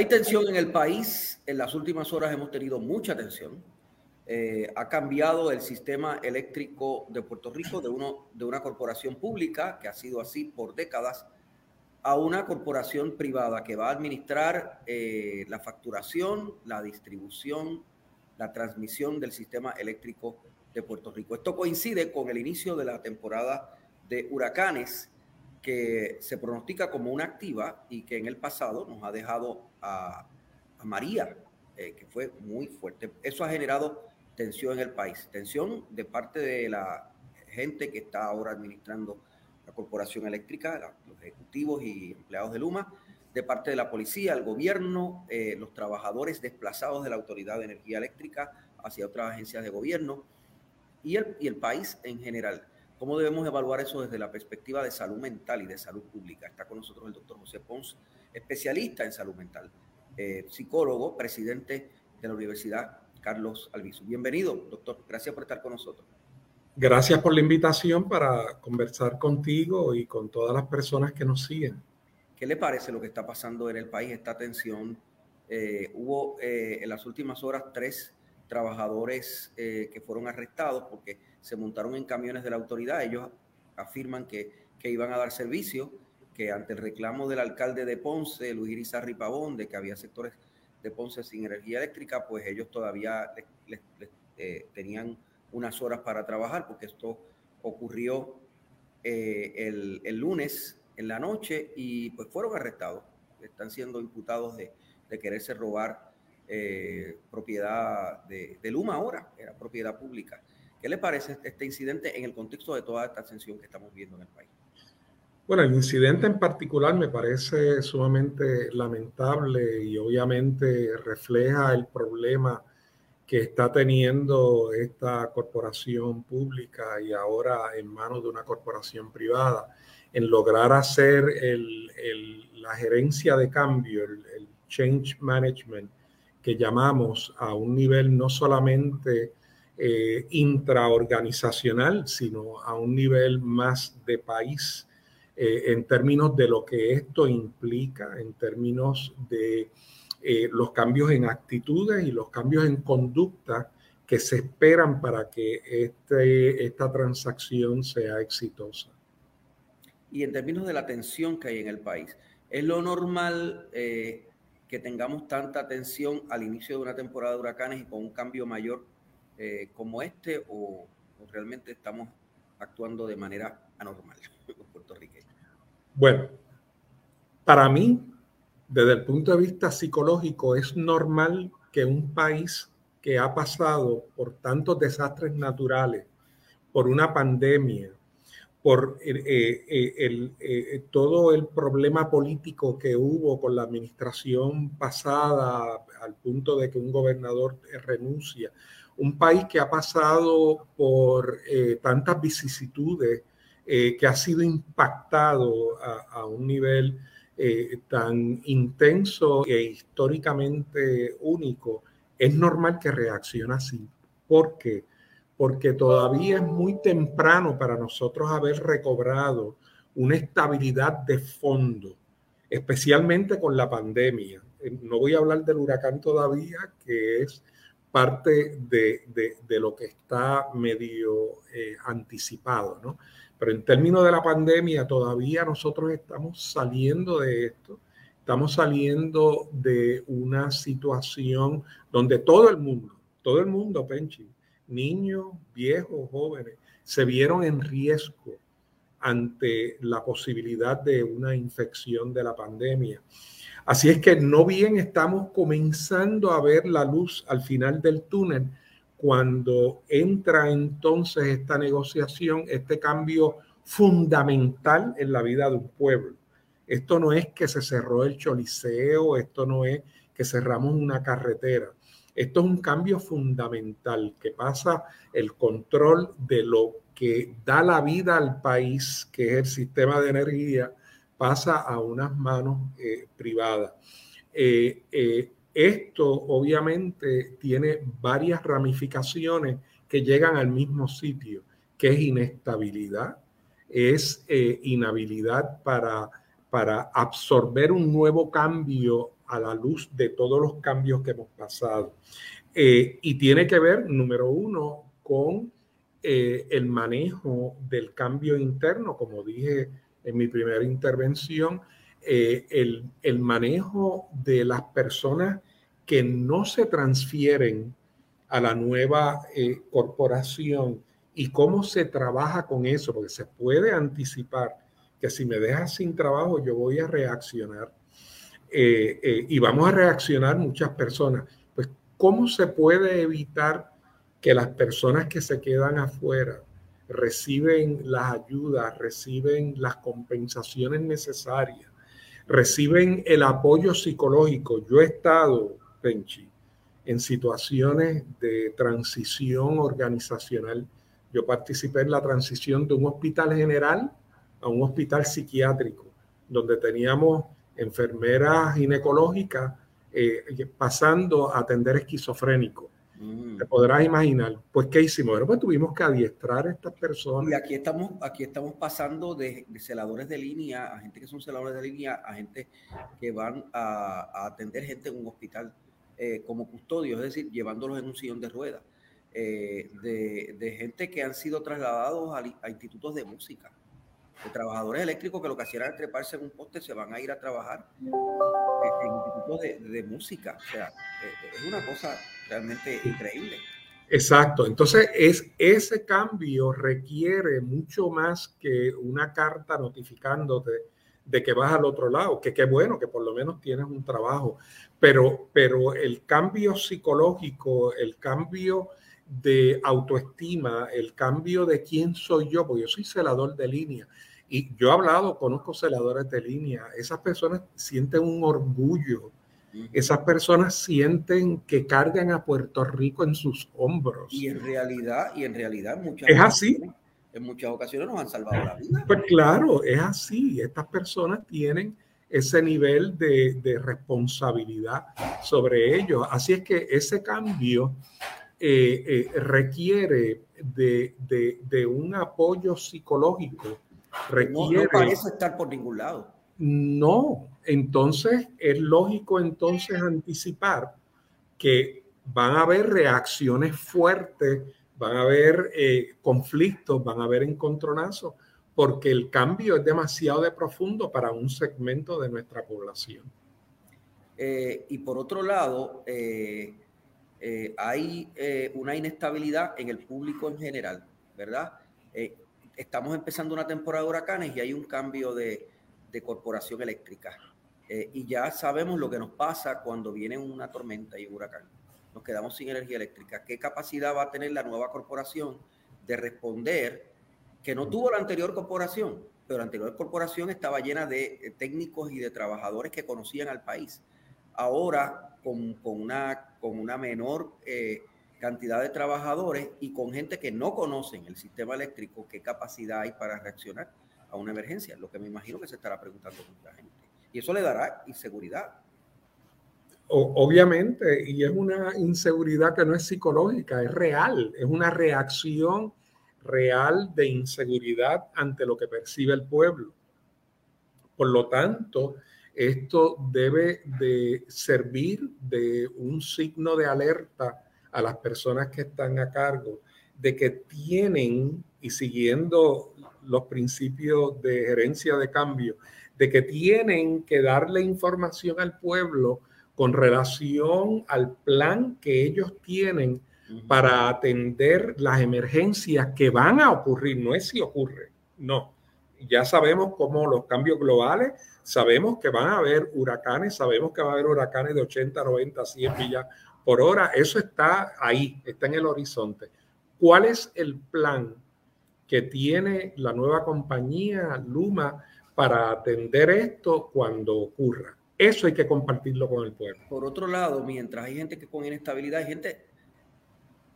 Hay tensión en el país. En las últimas horas hemos tenido mucha tensión. Eh, ha cambiado el sistema eléctrico de Puerto Rico de, uno, de una corporación pública, que ha sido así por décadas, a una corporación privada que va a administrar eh, la facturación, la distribución, la transmisión del sistema eléctrico de Puerto Rico. Esto coincide con el inicio de la temporada de huracanes que se pronostica como una activa y que en el pasado nos ha dejado a, María, eh, que fue muy fuerte. Eso ha generado tensión en el país, tensión de parte de la gente que está ahora administrando la corporación eléctrica, los ejecutivos y empleados de Luma, de parte de la policía, el gobierno, eh, los trabajadores desplazados de la Autoridad de Energía Eléctrica hacia otras agencias de gobierno y el, y el país en general. ¿Cómo debemos evaluar eso desde la perspectiva de salud mental y de salud pública? Está con nosotros el doctor José Pons, especialista en salud mental, eh, psicólogo, presidente de la Universidad Carlos Albizu. Bienvenido, doctor. Gracias por estar con nosotros. Gracias por la invitación para conversar contigo y con todas las personas que nos siguen. ¿Qué le parece lo que está pasando en el país, esta tensión? Eh, hubo eh, en las últimas horas tres trabajadores que fueron arrestados porque se montaron en camiones de la autoridad. Ellos afirman que, iban a dar servicio, que ante el reclamo del alcalde de Ponce, Luis Irizarri Pavón, de que había sectores de Ponce sin energía eléctrica, pues ellos todavía eh, tenían unas horas para trabajar, porque esto ocurrió eh, el, lunes en la noche y pues fueron arrestados. Están siendo imputados de, quererse robar eh, propiedad de, de Luma ahora, era propiedad pública. ¿Qué le parece este incidente en el contexto de toda esta tensión que estamos viendo en el país? Bueno, el incidente en particular me parece sumamente lamentable y obviamente refleja el problema que está teniendo esta corporación pública y ahora en manos de una corporación privada en lograr hacer la gerencia de cambio, el change management que llamamos a un nivel no solamente eh, intraorganizacional, sino a un nivel más de país eh, en términos de lo que esto implica, en términos de eh, los cambios en actitudes y los cambios en conducta que se esperan para que este, esta transacción sea exitosa. Y en términos de la tensión que hay en el país, ¿es lo normal que tengamos tanta tensión al inicio de una temporada de huracanes y con un cambio mayor eh, como este o, realmente estamos actuando de manera anormal los? Bueno, para mí, desde el punto de vista psicológico, es normal que un país que ha pasado por tantos desastres naturales, por una pandemia, por eh, eh, todo el problema político que hubo con la administración pasada, al punto de que un gobernador renuncia, un país que ha pasado por eh, tantas vicisitudes, eh, que ha sido impactado a, un nivel eh, tan intenso e históricamente único, es normal que reaccione así. ¿Por qué? Porque todavía es muy temprano para nosotros haber recobrado una estabilidad de fondo, especialmente con la pandemia. No voy a hablar del huracán todavía, que es parte de, lo que está medio eh, anticipado, ¿no? Pero en términos de la pandemia, todavía nosotros estamos saliendo de esto, estamos saliendo de una situación donde todo el mundo, todo el mundo, Penchi, niños, viejos, jóvenes, se vieron en riesgo ante la posibilidad de una infección de la pandemia. Así es que no bien estamos comenzando a ver la luz al final del túnel cuando entra entonces esta negociación, este cambio fundamental en la vida de un pueblo. Esto no es que se cerró el choliseo, esto no es que cerramos una carretera. Esto es un cambio fundamental que pasa el control de lo que da la vida al país, que es el sistema de energía, pasa a unas manos eh, privadas. Eh, eh, esto obviamente tiene varias ramificaciones que llegan al mismo sitio, que es inestabilidad, es inhabilidad para, para absorber un nuevo cambio a la luz de todos los cambios que hemos pasado. y tiene que ver, número uno, con el manejo del cambio interno, como dije en mi primera intervención, eh, el, manejo de las personas que no se transfieren a la nueva eh, corporación y cómo se trabaja con eso, porque se puede anticipar que si me dejas sin trabajo yo voy a reaccionar eh, y vamos a reaccionar muchas personas. Pues, ¿cómo se puede evitar que las personas que se quedan afuera reciben las ayudas, reciben las compensaciones necesarias, reciben el apoyo psicológico. Yo he estado, Penchi, en situaciones de transición organizacional. Yo participé en la transición de un hospital general a un hospital psiquiátrico, donde teníamos enfermeras ginecológicas eh, pasando a atender esquizofrénicos Mm. Te podrás imaginar. Pues, ¿qué hicimos? Bueno, pues tuvimos que adiestrar a estas personas. Y aquí estamos, aquí estamos pasando de, celadores de línea a gente que son celadores de línea, a gente que van a, atender gente en un hospital eh, como custodio, es decir, llevándolos en un sillón de ruedas. Eh, de, gente que han sido trasladados a, institutos de música, de trabajadores eléctricos que lo que hacían era treparse en un poste, se van a ir a trabajar en institutos de, de música. O sea, eh, es una cosa realmente increíble. Exacto, entonces es, ese cambio requiere mucho más que una carta notificándote de que vas al otro lado, que qué bueno que por lo menos tienes un trabajo, pero, pero el cambio psicológico, el cambio de autoestima, el cambio de quién soy yo, porque yo soy celador de línea y yo he hablado, conozco celadores de línea, esas personas sienten un orgullo esas personas sienten que cargan a Puerto Rico en sus hombros. Y en realidad, y en realidad muchas es así. En muchas ocasiones nos han salvado la vida. Pues claro, es así. Estas personas tienen ese nivel de, responsabilidad sobre ellos. Así es que ese cambio eh, eh, requiere de, un apoyo psicológico. Requiere, no parece estar por ningún lado. No, entonces es lógico entonces anticipar que van a haber reacciones fuertes, van a haber eh, conflictos, van a haber encontronazos, porque el cambio es demasiado de profundo para un segmento de nuestra población. Eh, y por otro lado, eh, hay una inestabilidad en el público en general, ¿verdad? Estamos empezando una temporada de huracanes y hay un cambio de, corporación eléctrica. Eh, y ya sabemos lo que nos pasa cuando viene una tormenta y un huracán. Nos quedamos sin energía eléctrica. ¿Qué capacidad va a tener la nueva corporación de responder que no tuvo la anterior corporación? Pero la anterior corporación estaba llena de eh, técnicos y de trabajadores que conocían al país. Ahora, con, con una, con una menor eh, cantidad de trabajadores y con gente que no conocen el sistema eléctrico, ¿qué capacidad hay para reaccionar? a una emergencia, lo que me imagino que se estará preguntando mucha gente. Y eso le dará inseguridad. obviamente, y es una inseguridad que no es psicológica, es real, es una reacción real de inseguridad ante lo que percibe el pueblo. Por lo tanto, esto debe de servir de un signo de alerta a las personas que están a cargo de que tienen, y siguiendo los principios de gerencia de cambio, de que tienen que darle información al pueblo con relación al plan que ellos tienen para atender las emergencias que van a ocurrir, no es si ocurre, no. Ya sabemos cómo los cambios globales, sabemos que van a haber huracanes, sabemos que va a haber huracanes de 80, 90, 100 millas por hora, eso está ahí, está en el horizonte. ¿Cuál es el plan que tiene la nueva compañía Luma para atender esto cuando ocurra? Eso hay que compartirlo con el pueblo. Por otro lado, mientras hay gente que con inestabilidad, hay gente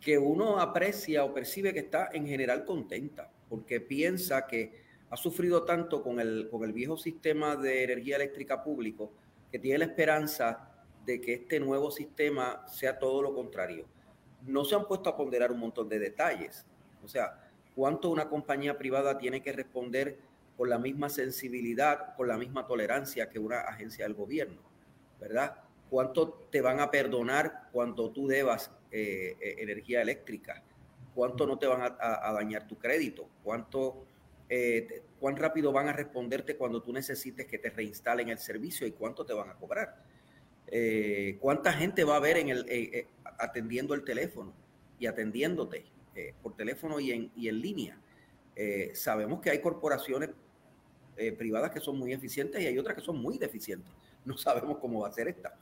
que uno aprecia o percibe que está en general contenta, porque piensa que ha sufrido tanto con el, con el viejo sistema de energía eléctrica público, que tiene la esperanza de que este nuevo sistema sea todo lo contrario. No se han puesto a ponderar un montón de detalles. O sea, cuánto una compañía privada tiene que responder con la misma sensibilidad, con la misma tolerancia que una agencia del gobierno, ¿verdad? ¿Cuánto te van a perdonar cuando tú debas eh, eh, energía eléctrica? ¿Cuánto no te van a, dañar tu crédito? ¿Cuánto, eh, ¿Cuán rápido van a responderte cuando tú necesites que te reinstalen el servicio y cuánto te van a cobrar? ¿Cuánta gente va a ver en el, atendiendo el teléfono y atendiéndote por teléfono y en línea? sabemos que hay corporaciones privadas que son muy eficientes y hay otras que son muy deficientes. No sabemos cómo va a ser esta.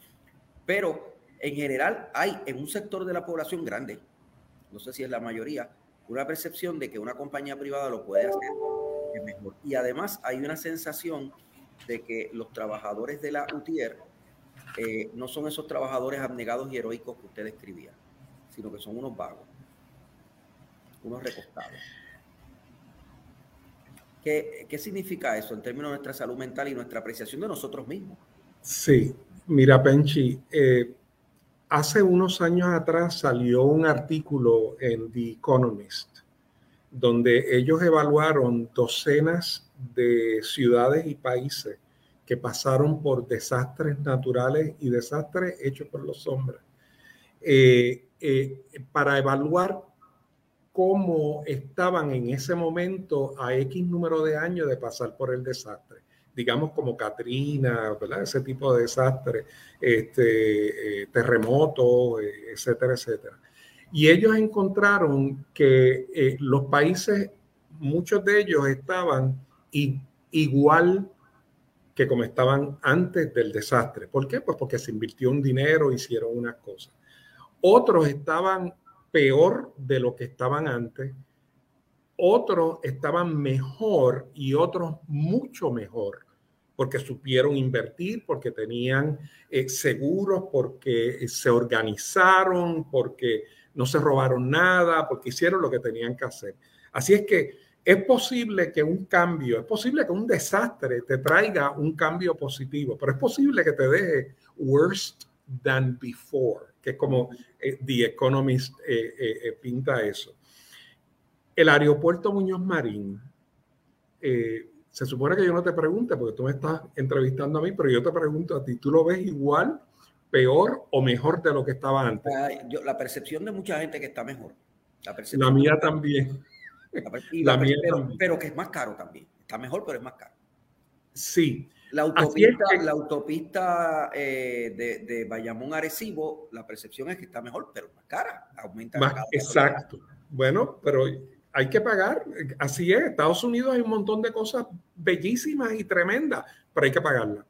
Pero en general hay en un sector de la población grande, no sé si es la mayoría, una percepción de que una compañía privada lo puede hacer mejor. Y además hay una sensación de que los trabajadores de la UTIER eh, no son esos trabajadores abnegados y heroicos que usted describía, sino que son unos vagos, unos recostados. ¿Qué, ¿Qué significa eso en términos de nuestra salud mental y nuestra apreciación de nosotros mismos? Sí, mira, Penchi, eh, hace unos años atrás salió un artículo en The Economist donde ellos evaluaron docenas de ciudades y países que pasaron por desastres naturales y desastres hechos por los hombres, eh, eh, para evaluar cómo estaban en ese momento a X número de años de pasar por el desastre digamos como Katrina, ese tipo de desastres, este, eh, terremotos, eh, etcétera, etcétera. Y ellos encontraron que eh, los países, muchos de ellos estaban igual que como estaban antes del desastre. ¿Por qué? Pues porque se invirtió un dinero, hicieron unas cosas. Otros estaban peor de lo que estaban antes otros estaban mejor y otros mucho mejor porque supieron invertir, porque tenían eh, seguros, porque se organizaron, porque no se robaron nada, porque hicieron lo que tenían que hacer. Así es que es posible que un cambio, es posible que un desastre te traiga un cambio positivo, pero es posible que te deje worse than before, que es como eh, The Economist eh, pinta eso. El aeropuerto Muñoz Marín se supone que yo no te pregunte, porque tú me estás entrevistando a mí, pero yo te pregunto a ti, ¿tú lo ves igual, peor o mejor de lo que estaba antes? la percepción de mucha gente que está mejor. La, mía también. La, mía pero, también. pero que es más caro también. Está mejor, pero es más caro. Sí. La autopista, la autopista eh, de, de, Bayamón Arecibo, la percepción es que está mejor, pero más cara. Aumenta. Más, exacto. Bueno, pero hay que pagar. Así es, Estados Unidos hay un montón de cosas bellísimas y tremendas, pero hay que pagarlas.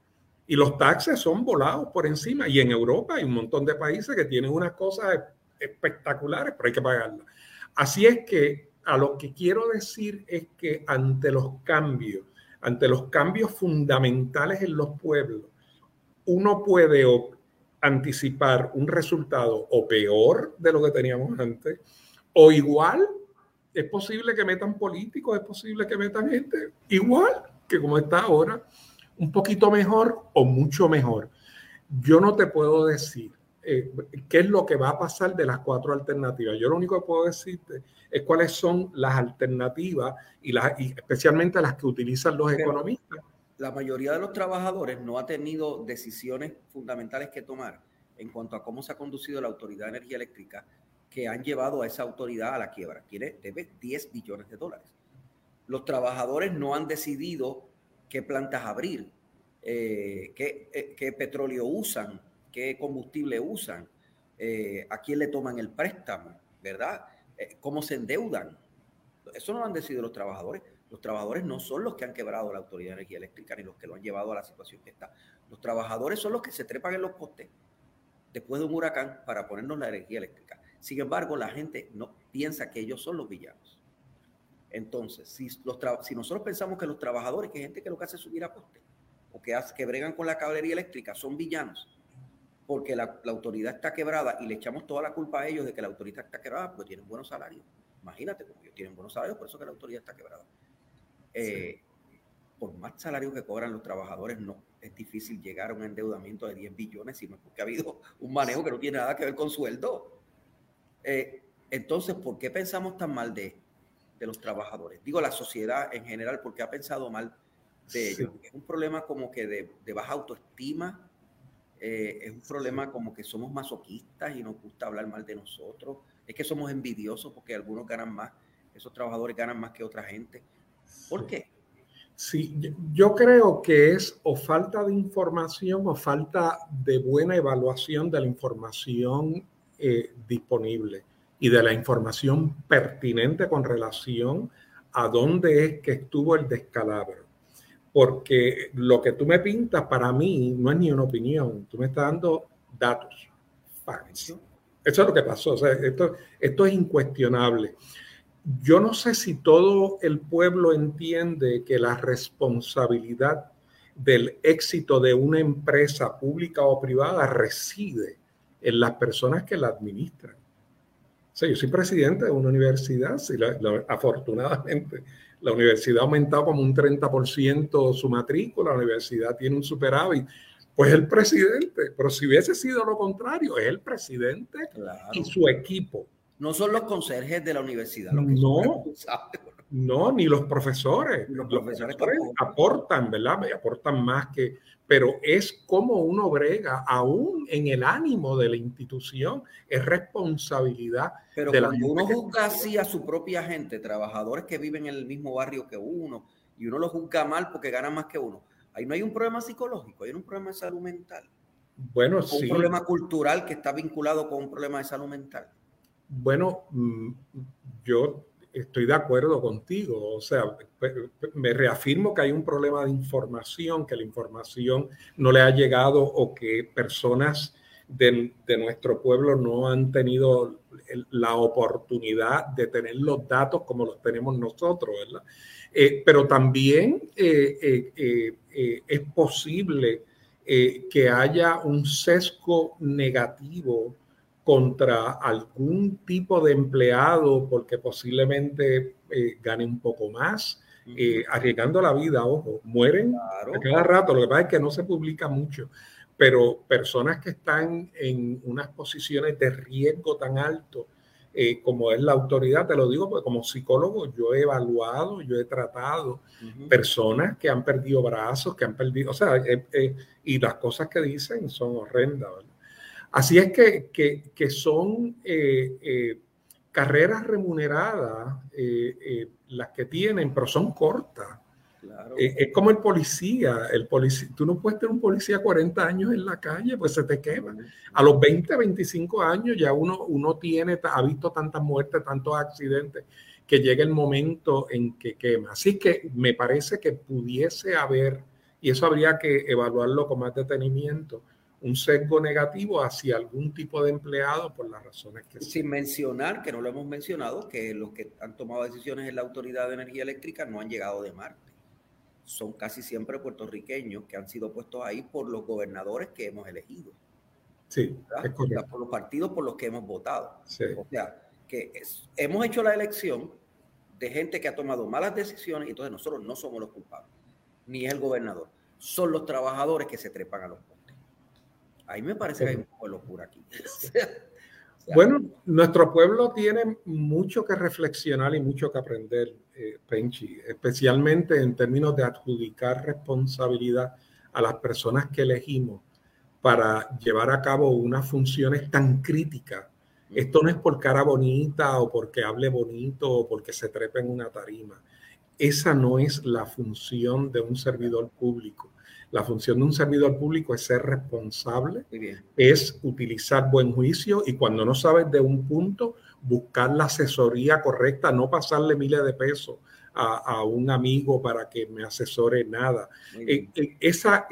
Y los taxes son volados por encima. Y en Europa hay un montón de países que tienen unas cosas espectaculares, pero hay que pagarlas. Así es que a lo que quiero decir es que ante los cambios, ante los cambios fundamentales en los pueblos, uno puede anticipar un resultado o peor de lo que teníamos antes, o igual es posible que metan políticos, es posible que metan gente igual que como está ahora, un poquito mejor o mucho mejor. Yo no te puedo decir eh, qué es lo que va a pasar de las cuatro alternativas. Yo lo único que puedo decirte es cuáles son las alternativas y, las, especialmente las que utilizan los economistas. La mayoría de los trabajadores no ha tenido decisiones fundamentales que tomar en cuanto a cómo se ha conducido la Autoridad de Energía Eléctrica que han llevado a esa autoridad a la quiebra. Tiene, debe 10 billones de dólares. Los trabajadores no han decidido qué plantas abrir, eh, qué, eh, qué, petróleo usan, qué combustible usan. eh, a quién le toman el préstamo, ¿verdad? ¿Cómo se endeudan? Eso no lo han decidido los trabajadores. Los trabajadores no son los que han quebrado la Autoridad de Energía Eléctrica ni los que lo han llevado a la situación que está. Los trabajadores son los que se trepan en los postes después de un huracán para ponernos la energía eléctrica. Sin embargo, la gente no piensa que ellos son los villanos. Entonces, si, los si nosotros pensamos que los trabajadores, que gente que lo que hace es subir a poste, o que, hace, que bregan con la caballería eléctrica, son villanos, porque la, autoridad está quebrada y le echamos toda la culpa a ellos de que la autoridad está quebrada porque tienen buenos salarios. Imagínate, como ellos tienen buenos salarios, por eso que la autoridad está quebrada. Eh, por más salarios que cobran los trabajadores, no es difícil llegar a un endeudamiento de 10 billones, sino porque ha habido un manejo que no tiene nada que ver con sueldo. Eh, entonces, ¿por qué pensamos tan mal de, de los trabajadores. Digo, la sociedad en general, porque ha pensado mal de ellos. Es un problema como que de, baja autoestima, eh, es un problema como que somos masoquistas y nos gusta hablar mal de nosotros, es que somos envidiosos porque algunos ganan más, esos trabajadores ganan más que otra gente. ¿Por qué? Sí, yo creo que es o falta de información o falta de buena evaluación de la información eh, disponible y de la información pertinente con relación a dónde es que estuvo el descalabro. Porque lo que tú me pintas para mí no es ni una opinión, tú me estás dando datos, Eso es lo que pasó, esto, esto es incuestionable. Yo no sé si todo el pueblo entiende que la responsabilidad del éxito de una empresa pública o privada reside en las personas que la administran. Yo soy presidente de una universidad, si afortunadamente la universidad ha aumentado como un 30% su matrícula, la universidad tiene un superávit, pues el presidente, pero si hubiese sido lo contrario, es el presidente y su equipo. No son los conserjes de la universidad los que no, no, ni los profesores. Los, profesores, aportan, ¿verdad? Aportan más que pero es como uno brega, aún en el ánimo de la institución, es responsabilidad. Pero de cuando uno juzga así a su propia gente, trabajadores que viven en el mismo barrio que uno, y uno lo juzga mal porque gana más que uno, ahí no hay un problema psicológico, hay un problema de salud mental. Bueno, sí. Un problema cultural que está vinculado con un problema de salud mental. Bueno, mm, yo estoy de acuerdo contigo. O sea, me reafirmo que hay un problema de información, que la información no le ha llegado o que personas de, nuestro pueblo no han tenido la oportunidad de tener los datos como los tenemos nosotros, ¿verdad? Eh, pero también eh, eh, es posible que haya un sesgo negativo contra algún tipo de empleado porque posiblemente eh, gane un poco más, eh, arriesgando la vida, ojo, mueren cada rato, lo que pasa es que no se publica mucho, pero personas que están en unas posiciones de riesgo tan alto eh, como es la autoridad, te lo digo porque como psicólogo yo he evaluado, yo he tratado personas que han perdido brazos, que han perdido, o sea, y las cosas que dicen son horrendas, ¿verdad? Así es que, son eh, eh, carreras remuneradas eh, las que tienen, pero son cortas. es como el policía, el policía, tú no puedes tener un policía 40 años en la calle, pues se te quema. A los 20, 25 años ya uno, uno tiene, ha visto tantas muertes, tantos accidentes, que llega el momento en que quema. Así que me parece que pudiese haber, y eso habría que evaluarlo con más detenimiento, un sesgo negativo hacia algún tipo de empleado por las razones que Sin mencionar, que no lo hemos mencionado, que los que han tomado decisiones en la Autoridad de Energía Eléctrica no han llegado de Marte. Son casi siempre puertorriqueños que han sido puestos ahí por los gobernadores que hemos elegido. Sí, por los partidos por los que hemos votado. O sea, que hemos hecho la elección de gente que ha tomado malas decisiones y entonces nosotros no somos los culpables, ni es el gobernador. Son los trabajadores que se trepan a los Ahí me parece que hay un poco de locura aquí. bueno, nuestro pueblo tiene mucho que reflexionar y mucho que aprender, eh, Penchi, especialmente en términos de adjudicar responsabilidad a las personas que elegimos para llevar a cabo unas funciones tan críticas. Esto no es por cara bonita o porque hable bonito o porque se trepe en una tarima. esa no es la función de un servidor público. La función de un servidor público es ser responsable, es utilizar buen juicio y cuando no sabes de un punto, buscar la asesoría correcta, no pasarle miles de pesos a, un amigo para que me asesore nada. Eh, eh, esa,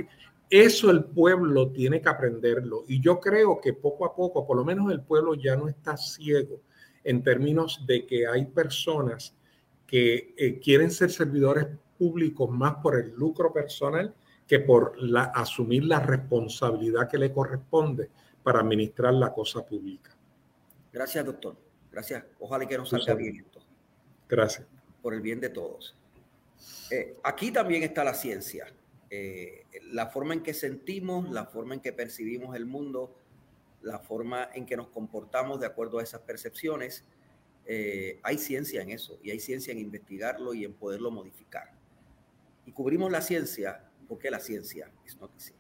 eso el pueblo tiene que aprenderlo y yo creo que poco a poco, por lo menos el pueblo ya no está ciego en términos de que hay personas que eh, quieren ser servidores públicos más por el lucro personal que por la, asumir la responsabilidad que le corresponde para administrar la cosa pública. Gracias, doctor. Gracias. Ojalá que nos salga bien esto. Gracias. Por el bien de todos. Eh, aquí también está la ciencia. Eh, la forma en que sentimos, la forma en que percibimos el mundo, la forma en que nos comportamos de acuerdo a esas percepciones. Eh, hay ciencia en eso y hay ciencia en investigarlo y en poderlo modificar. Y cubrimos la ciencia porque la ciencia es noticia.